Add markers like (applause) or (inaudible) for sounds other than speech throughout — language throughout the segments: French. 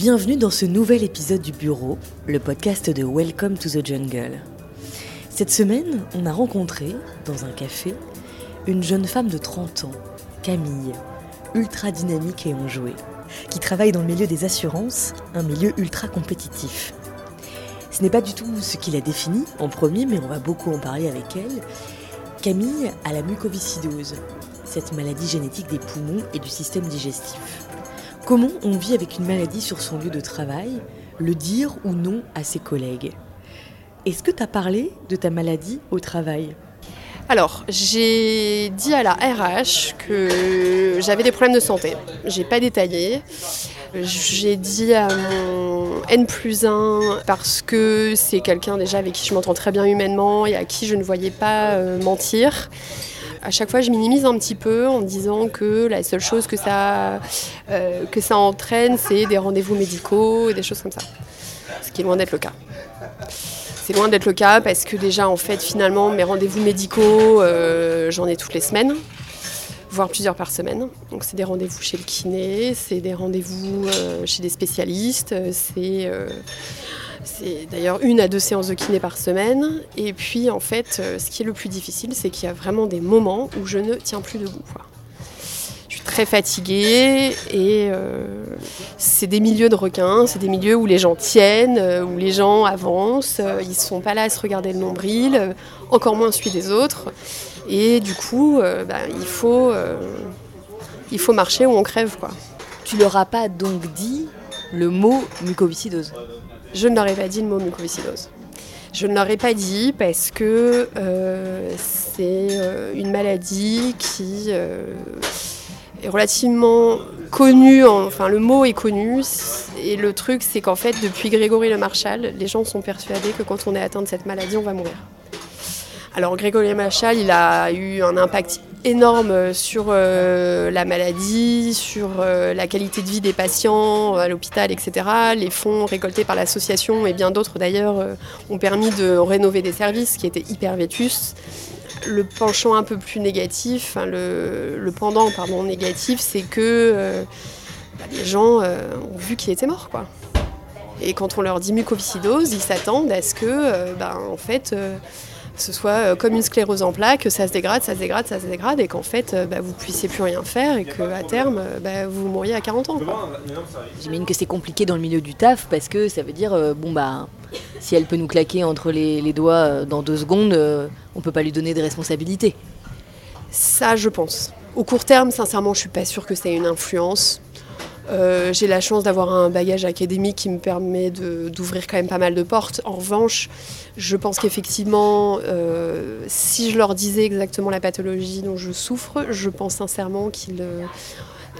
Bienvenue dans ce nouvel épisode du Bureau, le podcast de Welcome to the Jungle. Cette semaine, on a rencontré, dans un café, une jeune femme de 30 ans, Camille, ultra dynamique et enjouée, qui travaille dans le milieu des assurances, un milieu ultra compétitif. Ce n'est pas du tout ce qui la définit en premier, mais on va beaucoup en parler avec elle. Camille a la mucoviscidose, cette maladie génétique des poumons et du système digestif. Comment on vit avec une maladie sur son lieu de travail Le dire ou non à ses collègues? Est-ce que tu as parlé de ta maladie au travail? Alors, j'ai dit à la RH que j'avais des problèmes de santé. J'ai pas détaillé. J'ai dit à mon N plus 1 parce que c'est quelqu'un déjà avec qui je m'entends très bien humainement et à qui je ne voyais pas euh, mentir à chaque fois, je minimise un petit peu en disant que la seule chose que ça, euh, que ça entraîne, c'est des rendez-vous médicaux et des choses comme ça. Ce qui est loin d'être le cas. C'est loin d'être le cas parce que déjà, en fait, finalement, mes rendez-vous médicaux, euh, j'en ai toutes les semaines voire plusieurs par semaine. Donc c'est des rendez-vous chez le kiné, c'est des rendez-vous euh, chez des spécialistes, c'est c'est d'ailleurs une à deux séances de kiné par semaine. Et puis en fait, euh, ce qui est le plus difficile, c'est qu'il y a vraiment des moments où je ne tiens plus debout. Je suis très fatiguée et euh, c'est des milieux de requins, c'est des milieux où les gens tiennent, euh, où les gens avancent, ils ne sont pas là à se regarder le nombril, encore moins celui des autres. Et du coup, bah, il, faut, il faut marcher ou on crève. Quoi. Tu leur as pas donc dit le mot mucoviscidose je ne leur pas dit le mot mucoviscidose. Je ne leur pas dit parce que euh, c'est euh, une maladie qui euh, est relativement connue, enfin le mot est connu, et le truc c'est qu'en fait depuis Grégory Le Marchal, les gens sont persuadés que quand on est atteint de cette maladie, on va mourir. Alors Grégory Machal, il a eu un impact énorme sur euh, la maladie, sur euh, la qualité de vie des patients à l'hôpital, etc. Les fonds récoltés par l'association et bien d'autres d'ailleurs euh, ont permis de rénover des services qui étaient hyper vétus. Le penchant un peu plus négatif, le, pendant pardon, négatif, c'est que bah, les gens ont vu qu'il était mort. Quoi. Et quand on leur dit mucoviscidose, ils s'attendent à ce que, bah, en fait, ce soit euh, comme une sclérose en plaques, ça se dégrade, ça se dégrade, ça se dégrade, et qu'en fait, euh, bah, vous ne puissiez plus rien faire, et qu'à terme, euh, bah, vous mouriez à 40 ans. J'imagine que c'est compliqué dans le milieu du taf, parce que ça veut dire, bon bah, si elle peut nous claquer entre les, doigts dans deux secondes, on ne peut pas lui donner de responsabilités. Ça, je pense. Au court terme, sincèrement, je suis pas sûre que ça ait une influence. Euh, j'ai la chance d'avoir un bagage académique qui me permet d'ouvrir quand même pas mal de portes. En revanche, je pense qu'effectivement, euh, si je leur disais exactement la pathologie dont je souffre, je pense sincèrement qu'ils euh,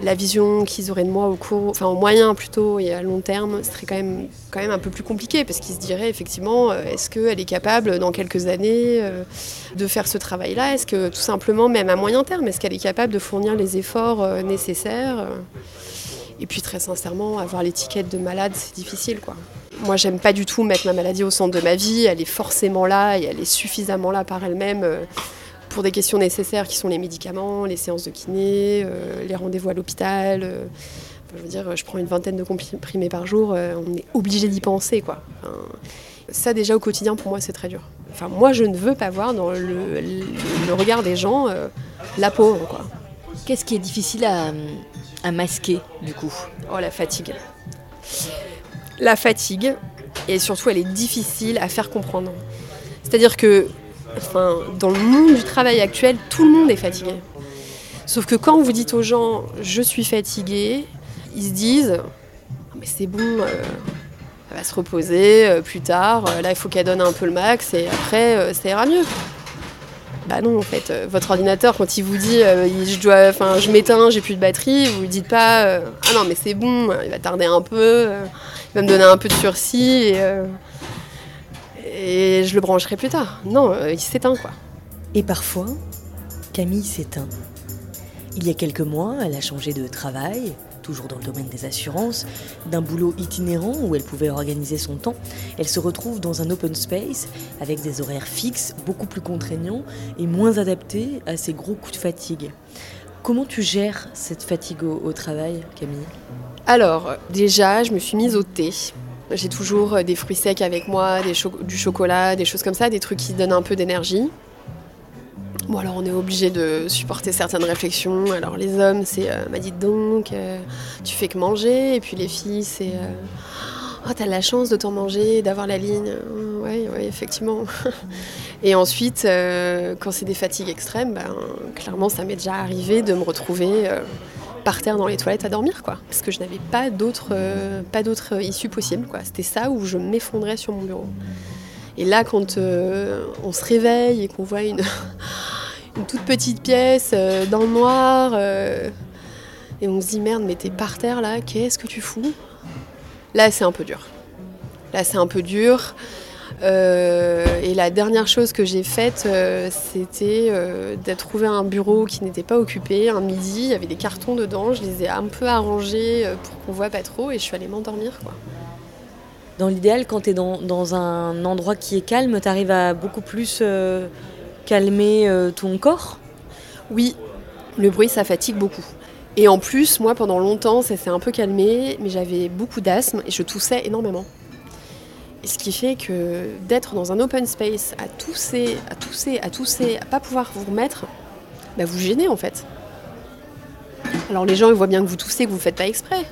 la vision qu'ils auraient de moi au court, enfin au moyen plutôt et à long terme serait quand même, quand même un peu plus compliqué parce qu'ils se diraient effectivement est-ce qu'elle est capable dans quelques années de faire ce travail-là? Est-ce que tout simplement, même à moyen terme, est-ce qu'elle est capable de fournir les efforts nécessaires et puis très sincèrement, avoir l'étiquette de malade, c'est difficile quoi. Moi, j'aime pas du tout mettre ma maladie au centre de ma vie. Elle est forcément là et elle est suffisamment là par elle-même euh, pour des questions nécessaires qui sont les médicaments, les séances de kiné, euh, les rendez-vous à l'hôpital. Euh. je veux dire, je prends une vingtaine de comprimés par jour, on est obligé d'y penser quoi. ça déjà au quotidien pour moi c'est très dur. Enfin moi je ne veux pas voir dans le, regard des gens la pauvre. Qu'est-ce qui est difficile à, à masquer du coup Oh la fatigue. La fatigue et surtout elle est difficile à faire comprendre. C'est-à-dire que enfin, dans le monde du travail actuel, tout le monde est fatigué. Sauf que quand vous dites aux gens je suis fatigué, ils se disent mais c'est bon, euh, elle va se reposer euh, plus tard, euh, là il faut qu'elle donne un peu le max et après ça ira mieux. Bah non, en fait, euh, votre ordinateur, quand il vous dit euh, je dois, enfin, je m'éteins, j'ai plus de batterie, vous lui dites pas euh, ah non mais c'est bon, il va tarder un peu, il va me donner un peu de sursis et, je le brancherai plus tard. Non, il s'éteint quoi. Et parfois, Camille s'éteint. Il y a quelques mois, elle a changé de travail, toujours dans le domaine des assurances, d'un boulot itinérant où elle pouvait organiser son temps, elle se retrouve dans un open space avec des horaires fixes, beaucoup plus contraignants et moins adaptés à ses gros coups de fatigue. Comment tu gères cette fatigue au, travail, Camille? Alors, déjà, je me suis mise au thé. J'ai toujours des fruits secs avec moi, du chocolat, des choses comme ça, des trucs qui donnent un peu d'énergie. Bon, alors on est obligé de supporter certaines réflexions. Alors les hommes, c'est euh, m'a dit donc, euh, tu fais que manger. Et puis les filles, c'est euh, oh, t'as la chance de t'en manger, d'avoir la ligne. Oui, ouais, effectivement. (laughs) et ensuite, quand c'est des fatigues extrêmes, ben, clairement, ça m'est déjà arrivé de me retrouver par terre dans les toilettes à dormir, quoi. Parce que je n'avais pas d'autre, d'autre issue possible, quoi. C'était ça où je m'effondrais sur mon bureau. Et là, quand on se réveille et qu'on voit une une toute petite pièce euh, dans le noir. Euh, et on se dit merde, mais t'es par terre là, qu'est-ce que tu fous? Là, c'est un peu dur. Là, c'est un peu dur. Euh, et la dernière chose que j'ai faite, c'était de trouver un bureau qui n'était pas occupé. Un midi, il y avait des cartons dedans. Je les ai un peu arrangés pour qu'on voit pas trop. Et je suis allée m'endormir. Quoi. Dans l'idéal, quand tu es dans, un endroit qui est calme, tu arrives à beaucoup plus calmer euh, ton corps? Oui, le bruit ça fatigue beaucoup. Et en plus, moi pendant longtemps ça s'est un peu calmé, mais j'avais beaucoup d'asthme et je toussais énormément. Et ce qui fait que d'être dans un open space, à tousser, à tousser, à tousser, à pas pouvoir vous remettre, bah vous gênez en fait. Alors les gens ils voient bien que vous toussez, que vous ne faites pas exprès.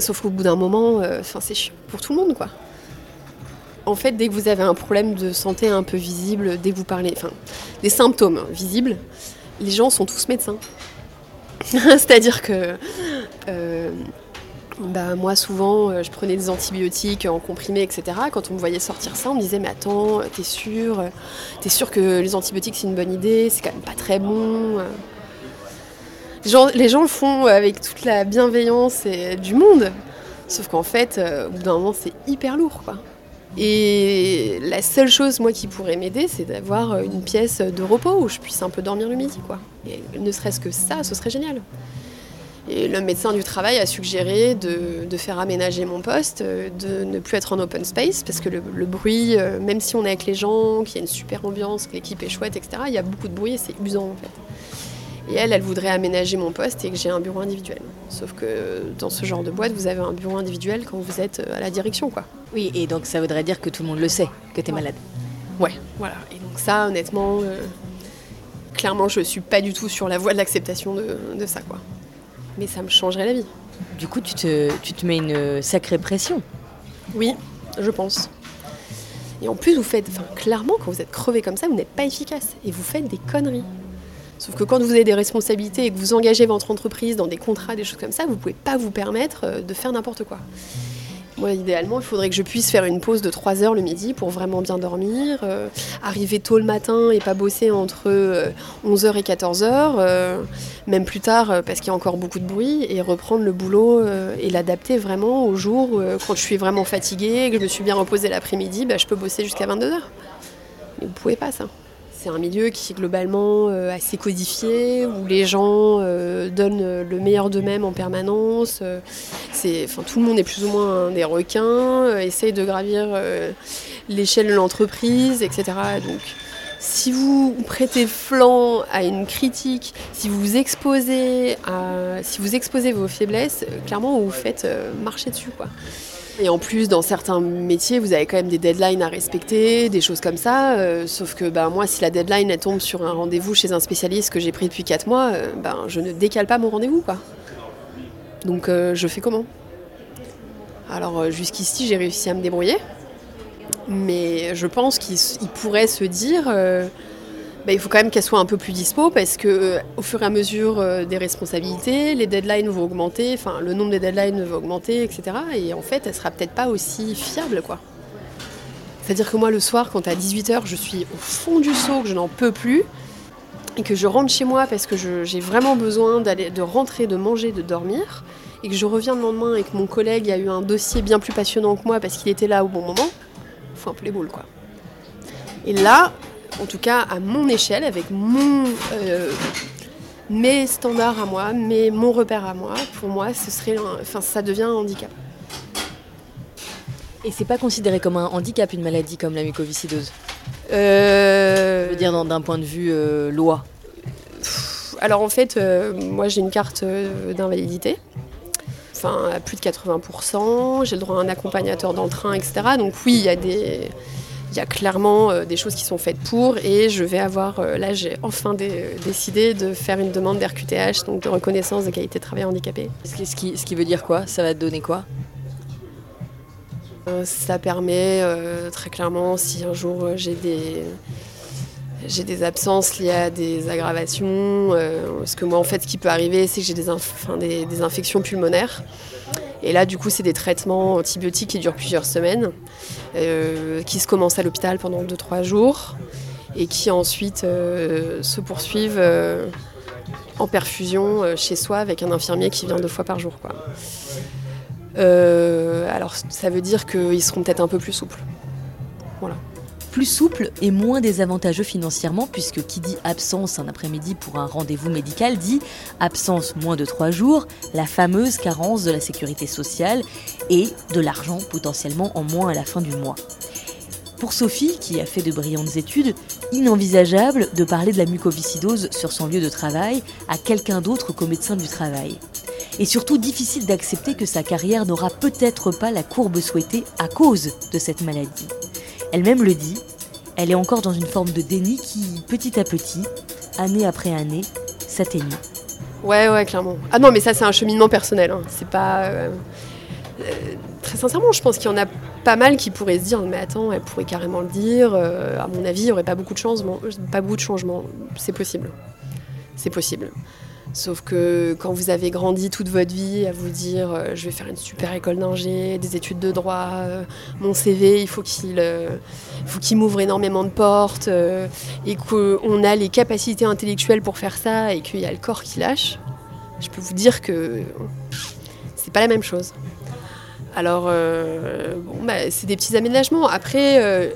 Sauf qu'au bout d'un moment, euh, c'est chiant pour tout le monde quoi. En fait, dès que vous avez un problème de santé un peu visible, dès que vous parlez, enfin, des symptômes visibles, les gens sont tous médecins. (laughs) C'est-à-dire que euh, bah, moi, souvent, euh, je prenais des antibiotiques en comprimé, etc. Quand on me voyait sortir ça, on me disait Mais attends, t'es sûr T'es sûr que les antibiotiques, c'est une bonne idée C'est quand même pas très bon les gens, le font avec toute la bienveillance du monde. Sauf qu'en fait, euh, au bout d'un moment, c'est hyper lourd, quoi. Et la seule chose, moi, qui pourrait m'aider, c'est d'avoir une pièce de repos où je puisse un peu dormir le midi, quoi. Ne serait-ce que ça, ce serait génial. Et le médecin du travail a suggéré de, faire aménager mon poste, de ne plus être en open space, parce que le, bruit, euh, même si on est avec les gens, qu'il y a une super ambiance, que l'équipe est chouette, etc., il y a beaucoup de bruit et c'est usant, en fait. Et elle, elle voudrait aménager mon poste et que j'ai un bureau individuel. Sauf que dans ce genre de boîte, vous avez un bureau individuel quand vous êtes à la direction, quoi. Oui, et donc ça voudrait dire que tout le monde le sait, que tu es malade. Ouais, voilà. Et donc ça, honnêtement, euh, clairement, je suis pas du tout sur la voie de l'acceptation de, ça, quoi. Mais ça me changerait la vie. Du coup, tu te, tu te mets une sacrée pression. Oui, je pense. Et en plus, vous faites, enfin, clairement, quand vous êtes crevé comme ça, vous n'êtes pas efficace. Et vous faites des conneries. Sauf que quand vous avez des responsabilités et que vous engagez votre entreprise dans des contrats, des choses comme ça, vous ne pouvez pas vous permettre euh, de faire n'importe quoi. Moi, idéalement, il faudrait que je puisse faire une pause de 3 heures le midi pour vraiment bien dormir, euh, arriver tôt le matin et pas bosser entre 11h euh, et 14h, même plus tard parce qu'il y a encore beaucoup de bruit, et reprendre le boulot et l'adapter vraiment au jour quand je suis vraiment fatiguée, que je me suis bien reposée l'après-midi, bah, je peux bosser jusqu'à 22h. Mais vous pouvez pas ça c'est un milieu qui est globalement euh, assez codifié, où les gens euh, donnent le meilleur d'eux-mêmes en permanence. Euh, tout le monde est plus ou moins des requins, essaye de gravir l'échelle de l'entreprise, etc. Donc, si vous prêtez flanc à une critique, si vous vous exposez, à, si vous exposez vos faiblesses, clairement, vous vous faites marcher dessus. Quoi. Et en plus, dans certains métiers, vous avez quand même des deadlines à respecter, des choses comme ça. Euh, sauf que ben, moi, si la deadline elle tombe sur un rendez-vous chez un spécialiste que j'ai pris depuis 4 mois, euh, ben, je ne décale pas mon rendez-vous. Quoi. Donc euh, je fais comment? Alors jusqu'ici, j'ai réussi à me débrouiller. Mais je pense qu'il pourrait se dire bah, il faut quand même qu'elle soit un peu plus dispo parce que euh, au fur et à mesure euh, des responsabilités, les deadlines vont augmenter, enfin le nombre de deadlines va augmenter, etc. Et en fait, elle sera peut-être pas aussi fiable, quoi. C'est-à-dire que moi, le soir, quand à 18h, je suis au fond du seau, que je n'en peux plus, et que je rentre chez moi parce que j'ai vraiment besoin d'aller, de rentrer, de manger, de dormir, et que je reviens le lendemain et que mon collègue a eu un dossier bien plus passionnant que moi parce qu'il était là au bon moment, faut un peu les boules, quoi. Et là, en tout cas à mon échelle, avec mon, euh, mes standards à moi, mes, mon repère à moi, pour moi, ce serait, enfin, ça devient un handicap. Et c'est pas considéré comme un handicap une maladie comme la mucoviscidose euh... Je veux dire d'un point de vue euh, loi. Alors en fait, moi j'ai une carte d'invalidité enfin à plus de 80%, j'ai le droit à un accompagnateur dans le train, etc. Donc oui, il y a des, il y a clairement euh, des choses qui sont faites pour et je vais avoir, euh, là j'ai enfin décidé de faire une demande d'RQTH, donc de reconnaissance de qualité de travail handicapé. Ce qui, ce qui veut dire quoi? Ça va te donner quoi? Euh, Ça permet très clairement si un jour j'ai des j'ai des absences liées à des aggravations. parce que moi, en fait, ce qui peut arriver, c'est que j'ai des, des, infections pulmonaires. Et là, du coup, c'est des traitements antibiotiques qui durent plusieurs semaines, euh, qui se commencent à l'hôpital pendant 2-3 jours et qui ensuite euh, se poursuivent euh, en perfusion chez soi avec un infirmier qui vient deux fois par jour. alors, ça veut dire qu'ils seront peut-être un peu plus souples. Voilà plus souple et moins désavantageux financièrement, puisque qui dit absence un après-midi pour un rendez-vous médical dit absence moins de trois jours, la fameuse carence de la sécurité sociale et de l'argent potentiellement en moins à la fin du mois. Pour Sophie, qui a fait de brillantes études, inenvisageable de parler de la mucoviscidose sur son lieu de travail à quelqu'un d'autre qu'au médecin du travail. Et surtout difficile d'accepter que sa carrière n'aura peut-être pas la courbe souhaitée à cause de cette maladie. Elle-même le dit, elle est encore dans une forme de déni qui, petit à petit, année après année, s'atténue. Ouais, ouais, clairement. Ah non, mais ça, c'est un cheminement personnel. Hein. C'est pas. Euh, euh, très sincèrement, je pense qu'il y en a pas mal qui pourraient se dire Mais attends, elle pourrait carrément le dire. Euh, à mon avis, il n'y aurait pas beaucoup de. Pas beaucoup de changements. C'est possible. C'est possible. Sauf que quand vous avez grandi toute votre vie à vous dire euh, je vais faire une super école d'ingé, des études de droit, euh, mon CV, il faut qu'il euh, m'ouvre énormément de portes et qu'on a les capacités intellectuelles pour faire ça et qu'il y a le corps qui lâche, je peux vous dire que c'est pas la même chose. Alors, bon, bah, c'est des petits aménagements. Après,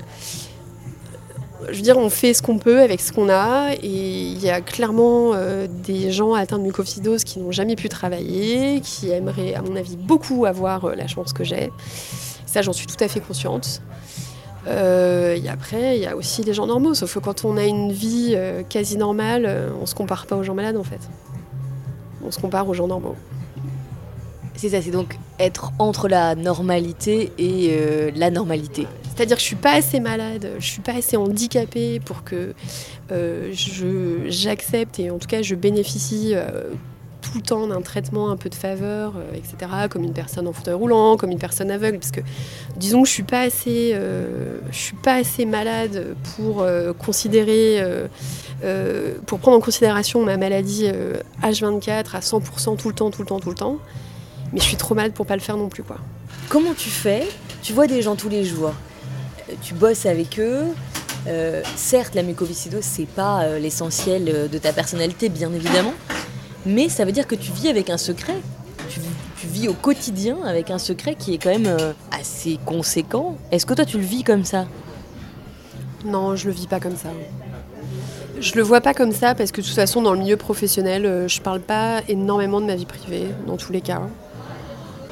je veux dire, on fait ce qu'on peut avec ce qu'on a. Et il y a clairement euh, des gens atteints de mucoviscidose qui n'ont jamais pu travailler, qui aimeraient, à mon avis, beaucoup avoir euh, la chance que j'ai. Ça, j'en suis tout à fait consciente. Euh, et après, il y a aussi des gens normaux. Sauf que quand on a une vie quasi normale, on se compare pas aux gens malades, en fait. On se compare aux gens normaux. C'est ça, c'est donc être entre la normalité et la normalité. C'est-à-dire que je suis pas assez malade, je suis pas assez handicapée pour que euh, j'accepte et en tout cas je bénéficie euh, tout le temps d'un traitement un peu de faveur, euh, etc., comme une personne en fauteuil roulant, comme une personne aveugle, parce que disons que je suis pas assez, je suis pas assez malade pour considérer, pour prendre en considération ma maladie H24 à 100% tout le temps, tout le temps, tout le temps, mais je suis trop malade pour pas le faire non plus, quoi. Comment tu fais? Tu vois des gens tous les jours tu bosses avec eux. Euh, certes, la mucoviscidose, c'est pas euh, l'essentiel euh, de ta personnalité, bien évidemment, mais ça veut dire que tu vis avec un secret. Tu, vis au quotidien avec un secret qui est quand même assez conséquent. Est-ce que toi, tu le vis comme ça? Non, je le vis pas comme ça. Je le vois pas comme ça parce que de toute façon, dans le milieu professionnel, je parle pas énormément de ma vie privée, dans tous les cas.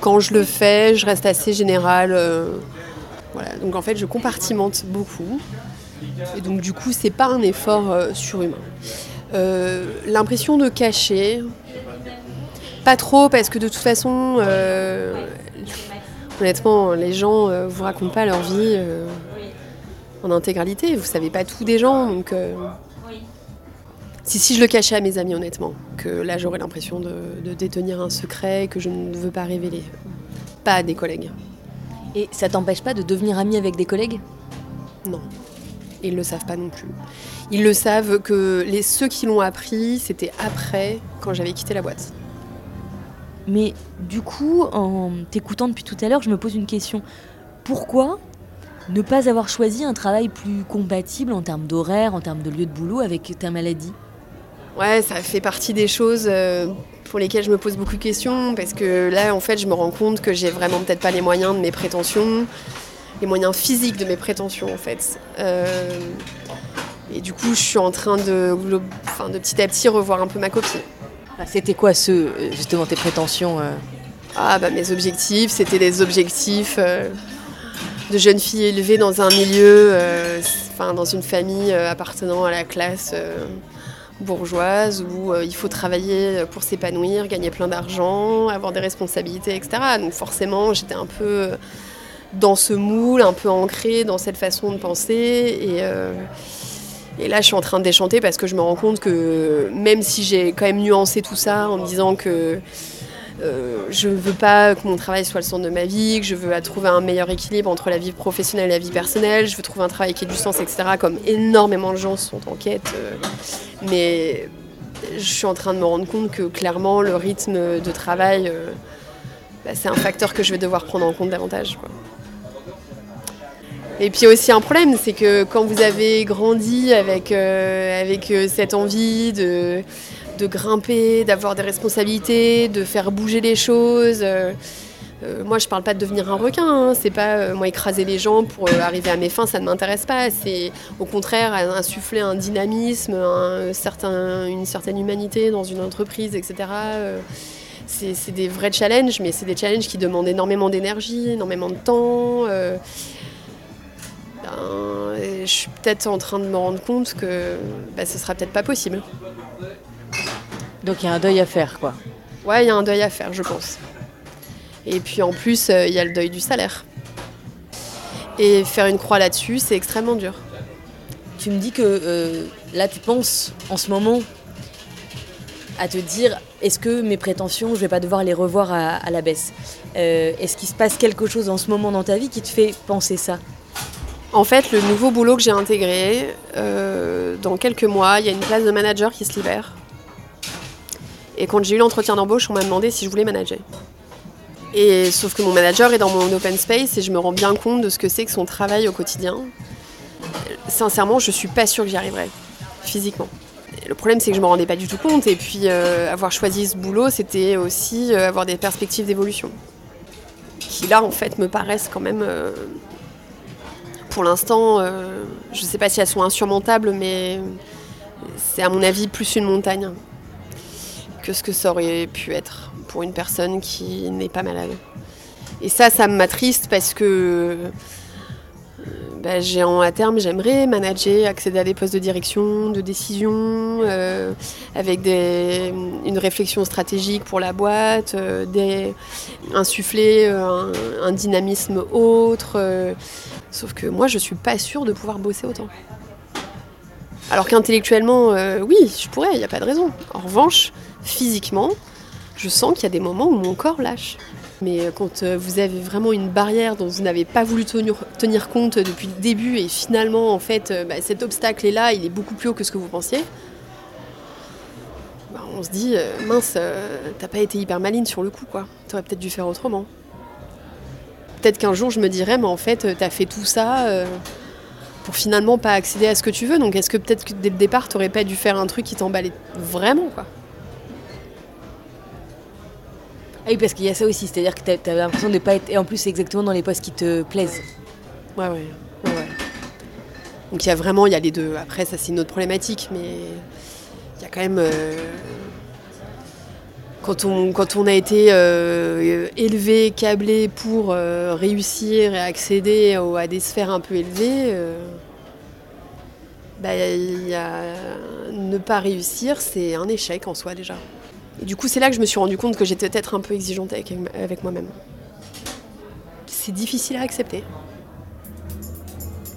Quand je le fais, je reste assez générale donc en fait, je compartimente beaucoup. Et donc du coup, c'est pas un effort euh, surhumain. Euh, l'impression de cacher, pas trop parce que de toute façon, euh, honnêtement, les gens vous racontent pas leur vie en intégralité. Vous savez pas tout des gens, donc si, si je le cachais à mes amis, honnêtement, que là j'aurais l'impression de, détenir un secret que je ne veux pas révéler, pas à des collègues. Et ça t'empêche pas de devenir ami avec des collègues? Non. Ils le savent pas non plus. Ils le savent que les, ceux qui l'ont appris, c'était après, quand j'avais quitté la boîte. Mais du coup, en t'écoutant depuis tout à l'heure, je me pose une question. Pourquoi ne pas avoir choisi un travail plus compatible en termes d'horaire, en termes de lieu de boulot avec ta maladie? Ouais, ça fait partie des choses euh, pour lesquelles je me pose beaucoup de questions, parce que là, en fait, je me rends compte que j'ai vraiment peut-être pas les moyens de mes prétentions, les moyens physiques de mes prétentions, en fait. Euh, et du coup, je suis en train de, enfin, de petit à petit revoir un peu ma copie. Ah, c'était quoi, ce, justement, tes prétentions euh? Ah, bah, mes objectifs, c'était des objectifs de jeune fille élevée dans un milieu, enfin, dans une famille appartenant à la classe bourgeoise où il faut travailler pour s'épanouir, gagner plein d'argent, avoir des responsabilités, etc. Donc forcément, j'étais un peu dans ce moule, un peu ancré dans cette façon de penser. Et, et là, je suis en train de déchanter parce que je me rends compte que même si j'ai quand même nuancé tout ça en me disant que euh, je ne veux pas que mon travail soit le centre de ma vie, que je veux trouver un meilleur équilibre entre la vie professionnelle et la vie personnelle, je veux trouver un travail qui ait du sens, etc., comme énormément de gens sont en quête. Euh, mais je suis en train de me rendre compte que clairement, le rythme de travail, euh, bah, c'est un facteur que je vais devoir prendre en compte davantage. Et puis aussi un problème, c'est que quand vous avez grandi avec, avec cette envie de de grimper, d'avoir des responsabilités, de faire bouger les choses. Euh, euh, moi, je parle pas de devenir un requin. Hein. C'est pas euh, moi écraser les gens pour arriver à mes fins. Ça ne m'intéresse pas. C'est au contraire insuffler un dynamisme, un certain, une certaine humanité dans une entreprise, etc. c'est des vrais challenges, mais c'est des challenges qui demandent énormément d'énergie, énormément de temps. Ben, je suis peut-être en train de me rendre compte que ben, ce sera peut-être pas possible. Donc il y a un deuil à faire, quoi. Ouais, il y a un deuil à faire, je pense. Et puis en plus, euh, il y a le deuil du salaire. Et faire une croix là-dessus, c'est extrêmement dur. Tu me dis que euh, là, tu penses en ce moment à te dire est-ce que mes prétentions, je vais pas devoir les revoir à, la baisse? Euh, Est-ce qu'il se passe quelque chose en ce moment dans ta vie qui te fait penser ça? En fait, le nouveau boulot que j'ai intégré, dans quelques mois, il y a une place de manager qui se libère. Et quand j'ai eu l'entretien d'embauche, on m'a demandé si je voulais manager. Et sauf que mon manager est dans mon open space et je me rends bien compte de ce que c'est que son travail au quotidien. Sincèrement, je suis pas sûre que j'y arriverai, physiquement. le problème, c'est que je me rendais pas du tout compte. Et puis, euh, avoir choisi ce boulot, c'était aussi euh, avoir des perspectives d'évolution. Qui là, en fait, me paraissent quand même. Euh, pour l'instant, je sais pas si elles sont insurmontables, mais c'est à mon avis plus une montagne que ce que ça aurait pu être pour une personne qui n'est pas malade. Et ça, ça m'attriste parce que euh, bah, à terme, j'aimerais manager, accéder à des postes de direction, de décision, euh, avec une réflexion stratégique pour la boîte, euh, insuffler un, dynamisme autre. sauf que moi, je suis pas sûre de pouvoir bosser autant. Alors qu'intellectuellement, oui, je pourrais, il n'y a pas de raison. En revanche, physiquement, je sens qu'il y a des moments où mon corps lâche. Mais euh, quand euh, vous avez vraiment une barrière dont vous n'avez pas voulu tenir, compte depuis le début et finalement, en fait, euh, bah, cet obstacle est là, il est beaucoup plus haut que ce que vous pensiez, bah, on se dit, mince, t'as pas été hyper maline sur le coup, quoi. T'aurais peut-être dû faire autrement. Peut-être qu'un jour, je me dirais, mais en fait, t'as fait tout ça pour finalement pas accéder à ce que tu veux. Donc, est-ce que peut-être que dès le départ, t'aurais pas dû faire un truc qui t'emballait vraiment, quoi? Ah oui, parce qu'il y a ça aussi, c'est-à-dire que tu as, l'impression de ne pas être. Et en plus, c'est exactement dans les postes qui te plaisent. Ouais, ouais. Donc il y a vraiment, il y a les deux. Après, ça, c'est une autre problématique, mais il y a quand même. Euh, quand, on, quand on a été euh, élevé, câblé pour euh, réussir et accéder à des sphères un peu élevées, bah, ne pas réussir, c'est un échec en soi déjà. Et du coup, c'est là que je me suis rendu compte que j'étais peut-être un peu exigeante avec, moi-même. C'est difficile à accepter.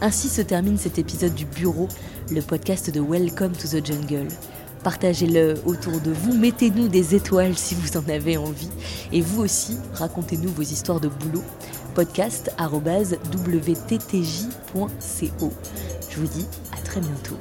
Ainsi se termine cet épisode du Bureau, le podcast de Welcome to the Jungle. Partagez-le autour de vous, mettez-nous des étoiles si vous en avez envie. Et vous aussi, racontez-nous vos histoires de boulot. podcast.wttj.co. Je vous dis à très bientôt.